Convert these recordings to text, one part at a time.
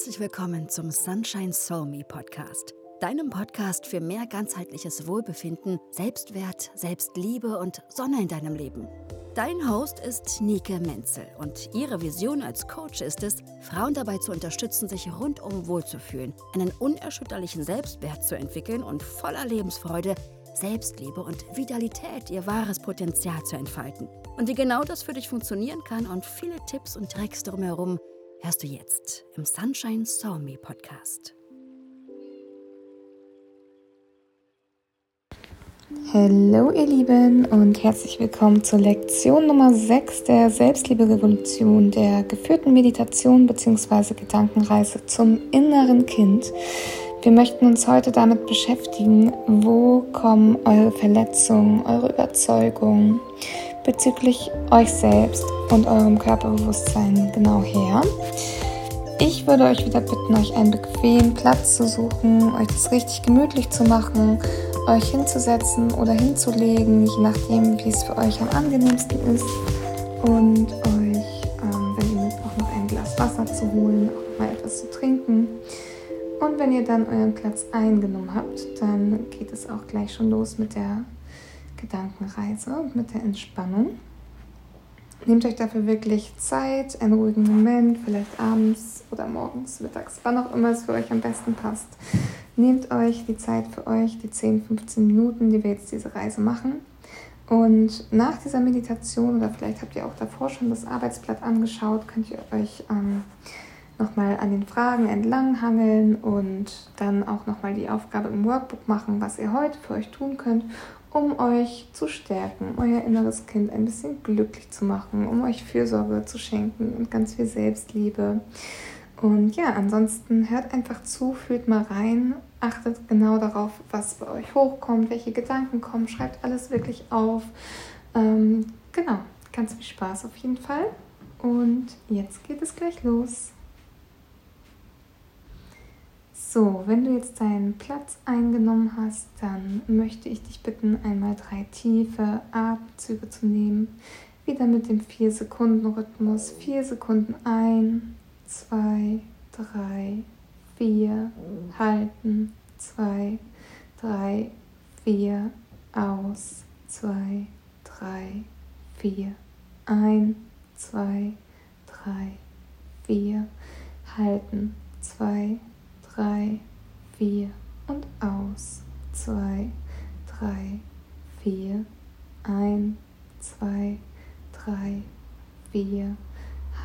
Herzlich willkommen zum Sunshine Soul Me Podcast, deinem Podcast für mehr ganzheitliches Wohlbefinden, Selbstwert, Selbstliebe und Sonne in deinem Leben. Dein Host ist Nike Menzel und ihre Vision als Coach ist es, Frauen dabei zu unterstützen, sich rundum wohlzufühlen, einen unerschütterlichen Selbstwert zu entwickeln und voller Lebensfreude, Selbstliebe und Vitalität ihr wahres Potenzial zu entfalten. Und wie genau das für dich funktionieren kann und viele Tipps und Tricks drumherum hörst du jetzt im Sunshine Saw Me Podcast. Hallo ihr Lieben und herzlich willkommen zur Lektion Nummer 6 der Selbstliebe-Revolution der geführten Meditation bzw. Gedankenreise zum inneren Kind. Wir möchten uns heute damit beschäftigen, wo kommen eure Verletzungen, eure Überzeugungen, bezüglich euch selbst und eurem Körperbewusstsein genau her. Ich würde euch wieder bitten, euch einen bequemen Platz zu suchen, euch das richtig gemütlich zu machen, euch hinzusetzen oder hinzulegen, je nachdem, wie es für euch am angenehmsten ist. Und euch, ähm, wenn ihr mögt, auch noch ein Glas Wasser zu holen, auch mal etwas zu trinken. Und wenn ihr dann euren Platz eingenommen habt, dann geht es auch gleich schon los mit der Gedankenreise und mit der Entspannung. Nehmt euch dafür wirklich Zeit, einen ruhigen Moment, vielleicht abends oder morgens, mittags, wann auch immer es für euch am besten passt. Nehmt euch die Zeit für euch, die 10, 15 Minuten, die wir jetzt diese Reise machen. Und nach dieser Meditation, oder vielleicht habt ihr auch davor schon das Arbeitsblatt angeschaut, könnt ihr euch ähm, nochmal an den Fragen entlanghangeln und dann auch nochmal die Aufgabe im Workbook machen, was ihr heute für euch tun könnt, um euch zu stärken, euer inneres Kind ein bisschen glücklich zu machen, um euch Fürsorge zu schenken und ganz viel Selbstliebe. Und ja, ansonsten hört einfach zu, fühlt mal rein, achtet genau darauf, was bei euch hochkommt, welche Gedanken kommen, schreibt alles wirklich auf. Ähm, genau, ganz viel Spaß auf jeden Fall. Und jetzt geht es gleich los. So, wenn du jetzt deinen Platz eingenommen hast, dann möchte ich dich bitten, einmal drei tiefe Atemzüge zu nehmen. Wieder mit dem 4-Sekunden-Rhythmus. 4 Sekunden ein, 2, 3, 4, halten, 2, 3, 4, aus, 2, 3, 4, ein, 2, 3, 4, halten, 2, 3, drei, vier und aus. Zwei, drei, vier, ein, zwei, drei, vier,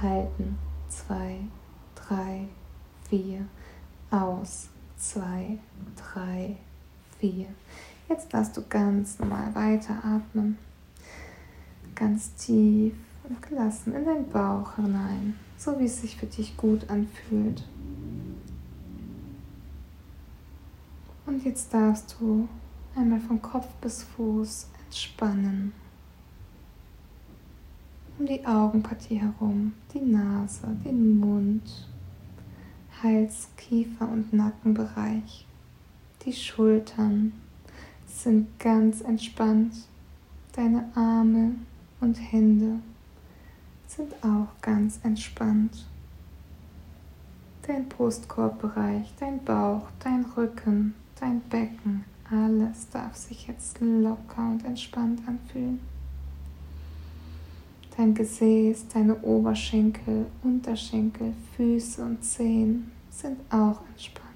halten. Zwei, drei, vier, aus. Zwei, drei, vier. Jetzt darfst du ganz normal weiteratmen. Ganz tief und gelassen in deinen Bauch hinein, so wie es sich für dich gut anfühlt. Und jetzt darfst du einmal von Kopf bis Fuß entspannen. Um die Augenpartie herum, die Nase, den Mund, Hals, Kiefer und Nackenbereich. Die Schultern sind ganz entspannt. Deine Arme und Hände sind auch ganz entspannt. Dein Brustkorbbereich, dein Bauch, dein Rücken Dein Becken, alles darf sich jetzt locker und entspannt anfühlen. Dein Gesäß, deine Oberschenkel, Unterschenkel, Füße und Zehen sind auch entspannt.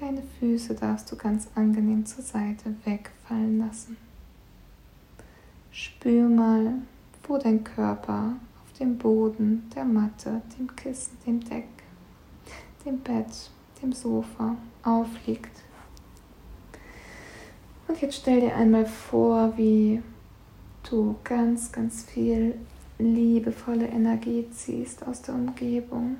Deine Füße darfst du ganz angenehm zur Seite wegfallen lassen. Spür mal, wo dein Körper auf dem Boden, der Matte, dem Kissen, dem Deck, dem Bett dem Sofa aufliegt. Und jetzt stell dir einmal vor, wie du ganz, ganz viel liebevolle Energie ziehst aus der Umgebung.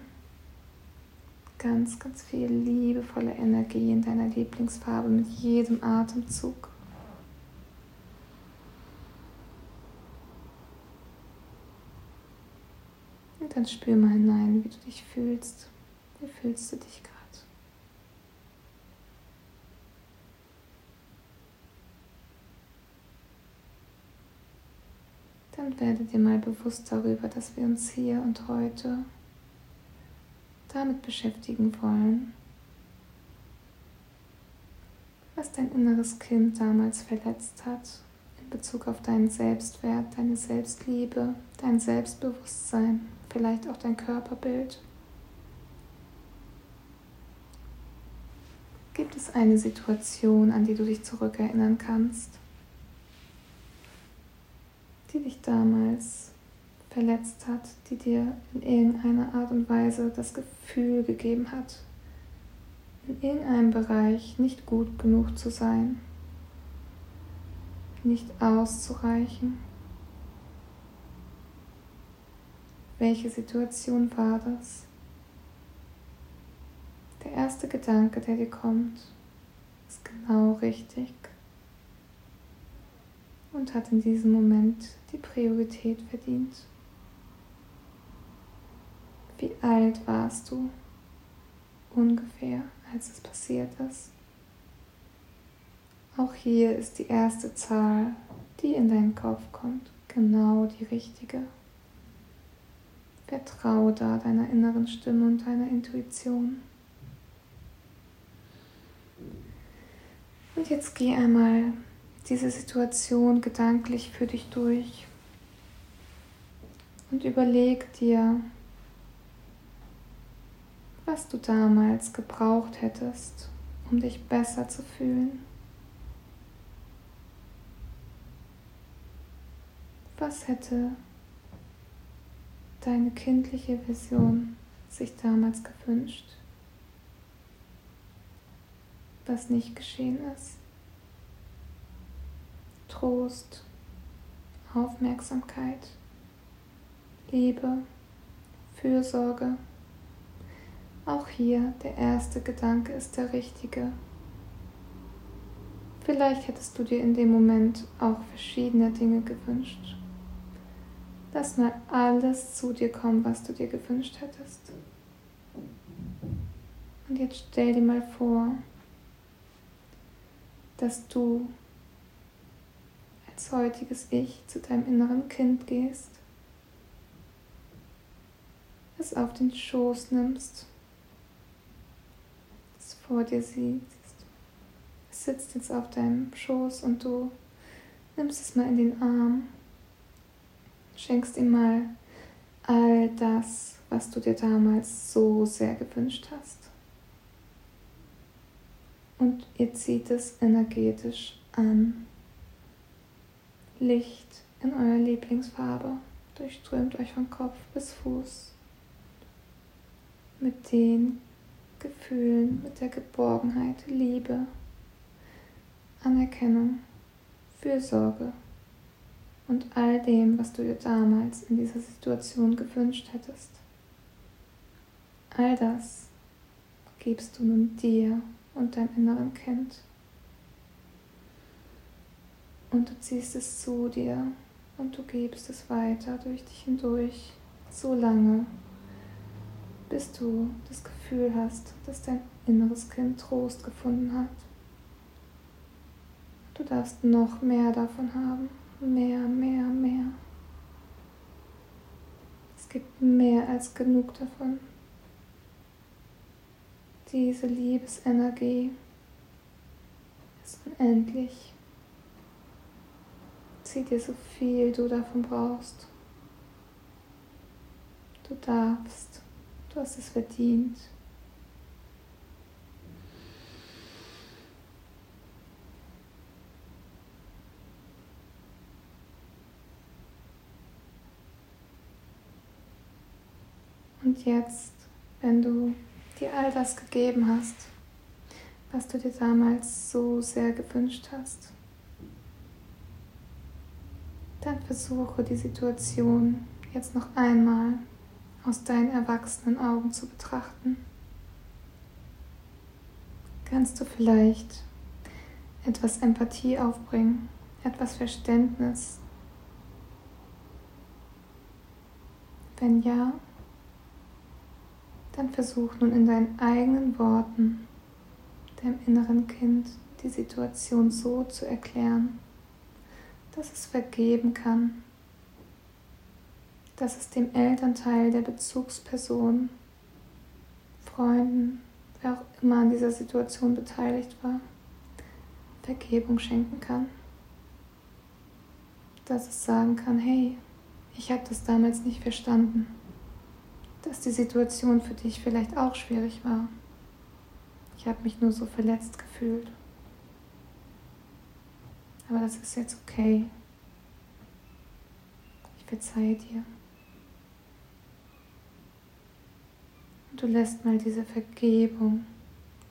Ganz, ganz viel liebevolle Energie in deiner Lieblingsfarbe mit jedem Atemzug. Und dann spür mal hinein, wie du dich fühlst. Wie fühlst du dich gerade? Dann werde dir mal bewusst darüber, dass wir uns hier und heute damit beschäftigen wollen, was dein inneres Kind damals verletzt hat in Bezug auf deinen Selbstwert, deine Selbstliebe, dein Selbstbewusstsein, vielleicht auch dein Körperbild. Gibt es eine Situation, an die du dich zurückerinnern kannst, die dich damals verletzt hat, die dir in irgendeiner Art und Weise das Gefühl gegeben hat, in irgendeinem Bereich nicht gut genug zu sein, nicht auszureichen? Welche Situation war das? Der erste Gedanke, der dir kommt, ist genau richtig und hat in diesem Moment die Priorität verdient. Wie alt warst du ungefähr, als es passiert ist? Auch hier ist die erste Zahl, die in deinen Kopf kommt, genau die richtige. Vertraue da deiner inneren Stimme und deiner Intuition. Und jetzt geh einmal diese Situation gedanklich für dich durch und überleg dir, was du damals gebraucht hättest, um dich besser zu fühlen. Was hätte deine kindliche Vision sich damals gewünscht, was nicht geschehen ist. Trost, Aufmerksamkeit, Liebe, Fürsorge. Auch hier der erste Gedanke ist der richtige. Vielleicht hättest du dir in dem Moment auch verschiedene Dinge gewünscht. Lass mal alles zu dir kommen, was du dir gewünscht hättest. Und jetzt stell dir mal vor, dass du als heutiges Ich zu deinem inneren Kind gehst, es auf den Schoß nimmst, es vor dir siehst. Es sitzt jetzt auf deinem Schoß und du nimmst es mal in den Arm schenkst ihm mal all das, was du dir damals so sehr gewünscht hast. Und ihr zieht es energetisch an. Licht in eurer Lieblingsfarbe durchströmt euch von Kopf bis Fuß. Mit den Gefühlen, mit der Geborgenheit, Liebe, Anerkennung, Fürsorge und all dem, was du dir damals in dieser Situation gewünscht hättest. All das gibst du nun dir und deinem inneren Kind. Und du ziehst es zu dir und du gibst es weiter durch dich hindurch, so lange, bis du das Gefühl hast, dass dein inneres Kind Trost gefunden hat. Du darfst noch mehr davon haben mehr, mehr, mehr. Es gibt mehr als genug davon. Diese Liebesenergie ist unendlich. Zieh dir so viel du davon brauchst. Du darfst, du hast es verdient. Und jetzt, wenn du dir all das gegeben hast, was du dir damals so sehr gewünscht hast, dann versuche die Situation jetzt noch einmal aus deinen erwachsenen Augen zu betrachten. Kannst du vielleicht etwas Empathie aufbringen, etwas Verständnis? Wenn ja, dann versuch nun in deinen eigenen Worten deinem inneren Kind die Situation so zu erklären, dass es vergeben kann, dass es dem Elternteil der Bezugsperson Freunden, wer auch immer an dieser Situation beteiligt war, Vergebung schenken kann. Dass es sagen kann, hey, ich habe das damals nicht verstanden. Dass die Situation für dich vielleicht auch schwierig war. Ich habe mich nur so verletzt gefühlt. Aber das ist jetzt okay. Ich verzeihe dir. Und du lässt mal diese Vergebung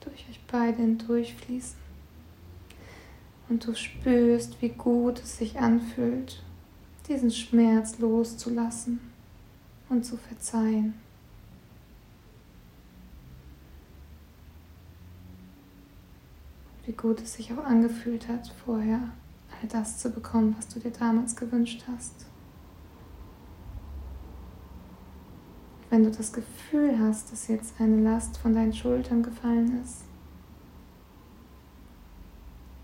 durch euch beide hindurchfließen. Und du spürst, wie gut es sich anfühlt, diesen Schmerz loszulassen und zu verzeihen. Wie gut es sich auch angefühlt hat, vorher all das zu bekommen, was du dir damals gewünscht hast. Wenn du das Gefühl hast, dass jetzt eine Last von deinen Schultern gefallen ist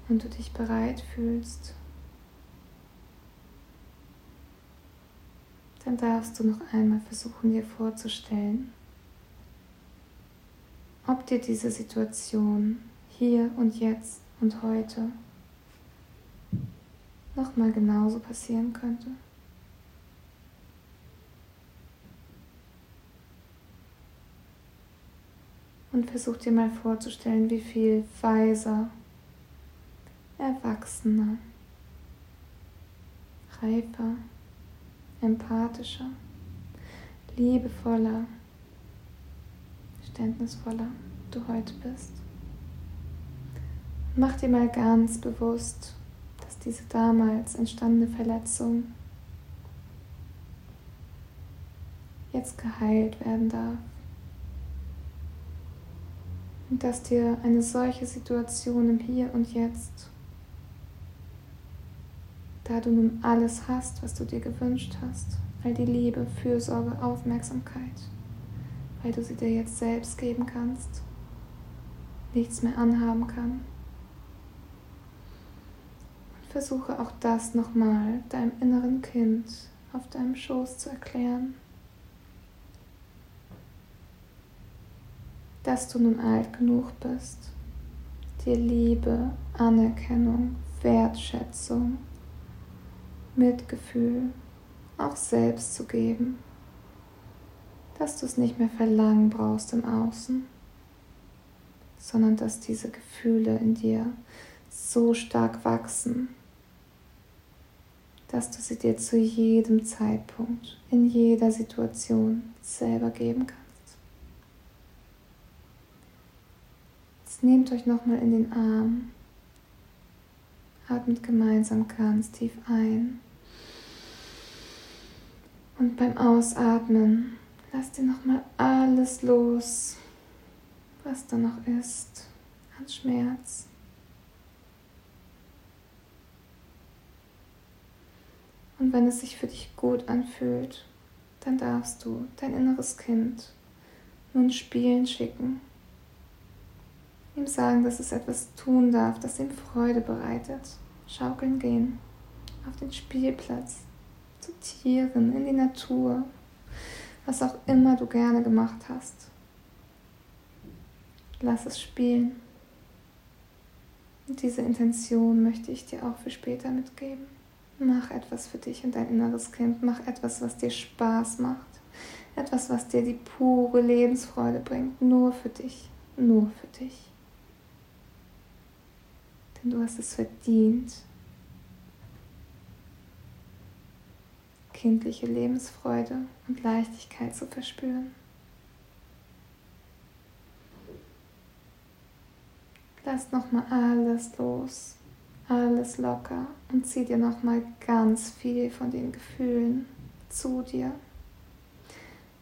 und du dich bereit fühlst, dann darfst du noch einmal versuchen dir vorzustellen, ob dir diese Situation hier und jetzt und heute nochmal genauso passieren könnte. Und versuch dir mal vorzustellen, wie viel weiser, erwachsener, reifer, empathischer, liebevoller, verständnisvoller du heute bist. Mach dir mal ganz bewusst, diese damals entstandene Verletzung jetzt geheilt werden darf. Und dass dir eine solche Situation im Hier und Jetzt da du nun alles hast, was du dir gewünscht hast, all die Liebe, Fürsorge, Aufmerksamkeit, weil du sie dir jetzt selbst geben kannst, nichts mehr anhaben kann. Versuche auch das nochmal deinem inneren Kind auf deinem Schoß zu erklären. Dass du nun alt genug bist, dir Liebe, Anerkennung, Wertschätzung, Mitgefühl auch selbst zu geben, dass du es nicht mehr verlangen brauchst im Außen, sondern dass diese Gefühle in dir so stark wachsen, dass du sie dir zu jedem Zeitpunkt, in jeder Situation selber geben kannst. Jetzt nehmt euch nochmal in den Arm, atmet gemeinsam ganz tief ein und beim Ausatmen lass dir nochmal alles los, was da noch ist an Schmerz. Und wenn es sich für dich gut anfühlt, dann darfst du dein inneres Kind nun spielen schicken. Ihm sagen, dass es etwas tun darf, das ihm Freude bereitet. Schaukeln gehen auf den Spielplatz zu Tieren, in die Natur, was auch immer du gerne gemacht hast. Lass es spielen. Und diese Intention möchte ich dir auch für später mitgeben. Mach etwas für dich und dein inneres Kind. Mach etwas, was dir Spaß macht. Etwas, was dir die pure Lebensfreude bringt. Nur für dich. Nur für dich. Denn du hast es verdient, kindliche Lebensfreude und Leichtigkeit zu verspüren. Lass nochmal alles los, alles locker und zieh dir nochmal ganz viel von den Gefühlen zu dir,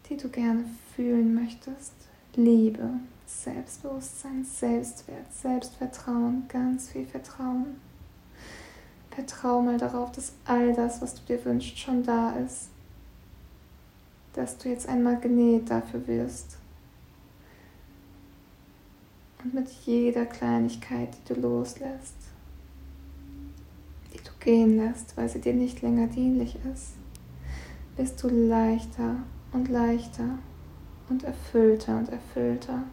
die du gerne fühlen möchtest. Liebe, Selbstbewusstsein, Selbstwert, Selbstvertrauen, ganz viel Vertrauen. Vertrau mal darauf, dass all das, was du dir wünschst, schon da ist. Dass du jetzt ein Magnet dafür wirst. Und mit jeder Kleinigkeit, die du loslässt, gehen lässt, weil sie dir nicht länger dienlich ist, wirst du leichter und leichter und erfüllter und erfüllter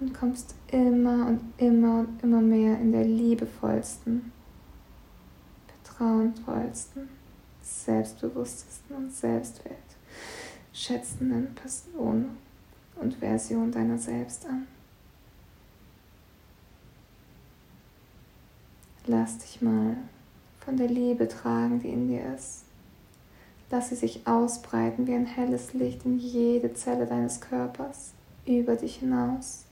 und kommst immer und immer und immer mehr in der liebevollsten, vertrauensvollsten, selbstbewusstesten und selbstwertschätzenden Person und Version deiner selbst an. Lass dich mal von der Liebe tragen, die in dir ist. Lass sie sich ausbreiten wie ein helles Licht in jede Zelle deines Körpers, über dich hinaus.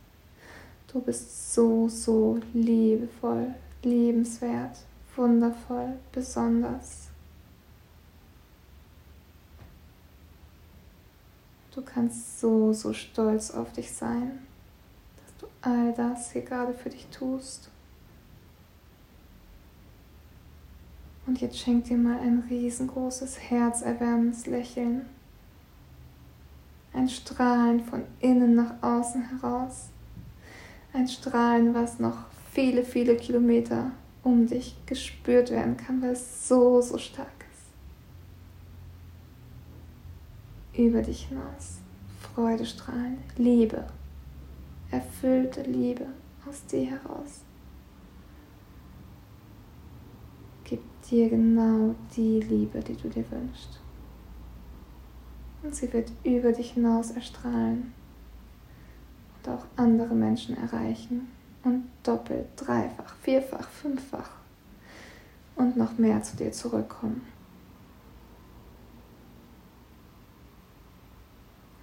Du bist so, so liebevoll, liebenswert, wundervoll, besonders. Du kannst so, so stolz auf dich sein, dass du all das hier gerade für dich tust. Und jetzt schenk dir mal ein riesengroßes, herzerwärmendes Lächeln. Ein Strahlen von innen nach außen heraus. Ein Strahlen, was noch viele, viele Kilometer um dich gespürt werden kann, weil es so, so stark ist. Über dich hinaus. Freude strahlen, Liebe, erfüllte Liebe aus dir heraus. Dir genau die Liebe, die du dir wünschst. Und sie wird über dich hinaus erstrahlen und auch andere Menschen erreichen und doppelt, dreifach, vierfach, fünffach und noch mehr zu dir zurückkommen.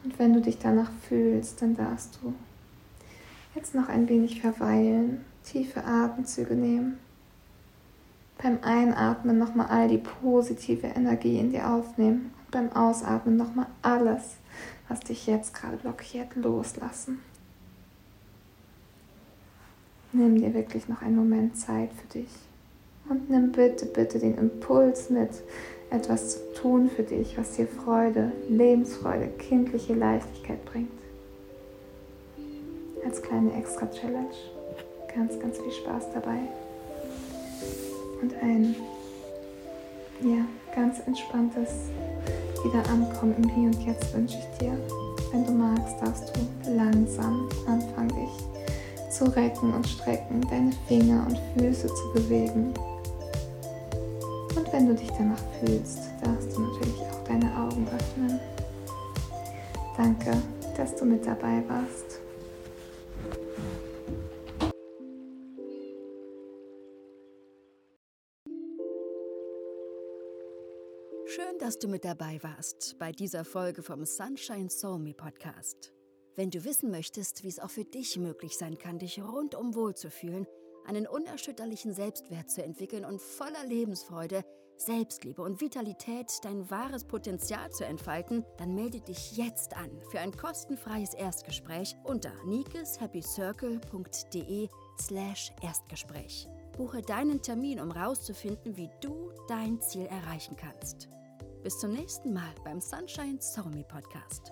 Und wenn du dich danach fühlst, dann darfst du jetzt noch ein wenig verweilen, tiefe Atemzüge nehmen beim Einatmen nochmal all die positive Energie in dir aufnehmen und beim Ausatmen nochmal alles, was dich jetzt gerade blockiert, loslassen. Nimm dir wirklich noch einen Moment Zeit für dich und nimm bitte, bitte den Impuls mit, etwas zu tun für dich, was dir Freude, Lebensfreude, kindliche Leichtigkeit bringt. Als kleine Extra-Challenge. Ganz, ganz viel Spaß dabei und ein ja, ganz entspanntes Wiederankommen im Hier und Jetzt wünsche ich dir. Wenn du magst, darfst du langsam anfangen, dich zu recken und strecken, deine Finger und Füße zu bewegen. Und wenn du dich danach fühlst, darfst du natürlich auch deine Augen öffnen. Danke, dass du mit dabei warst. Dass du mit dabei warst bei dieser Folge vom Sunshine Soul Me Podcast. Wenn du wissen möchtest, wie es auch für dich möglich sein kann, dich rundum wohlzufühlen, einen unerschütterlichen Selbstwert zu entwickeln und voller Lebensfreude, Selbstliebe und Vitalität dein wahres Potenzial zu entfalten, dann melde dich jetzt an für ein kostenfreies Erstgespräch unter nikeshappycircle.de slash Erstgespräch. Buche deinen Termin, um herauszufinden, wie du dein Ziel erreichen kannst. Bis zum nächsten Mal beim Sunshine Soul Me Podcast.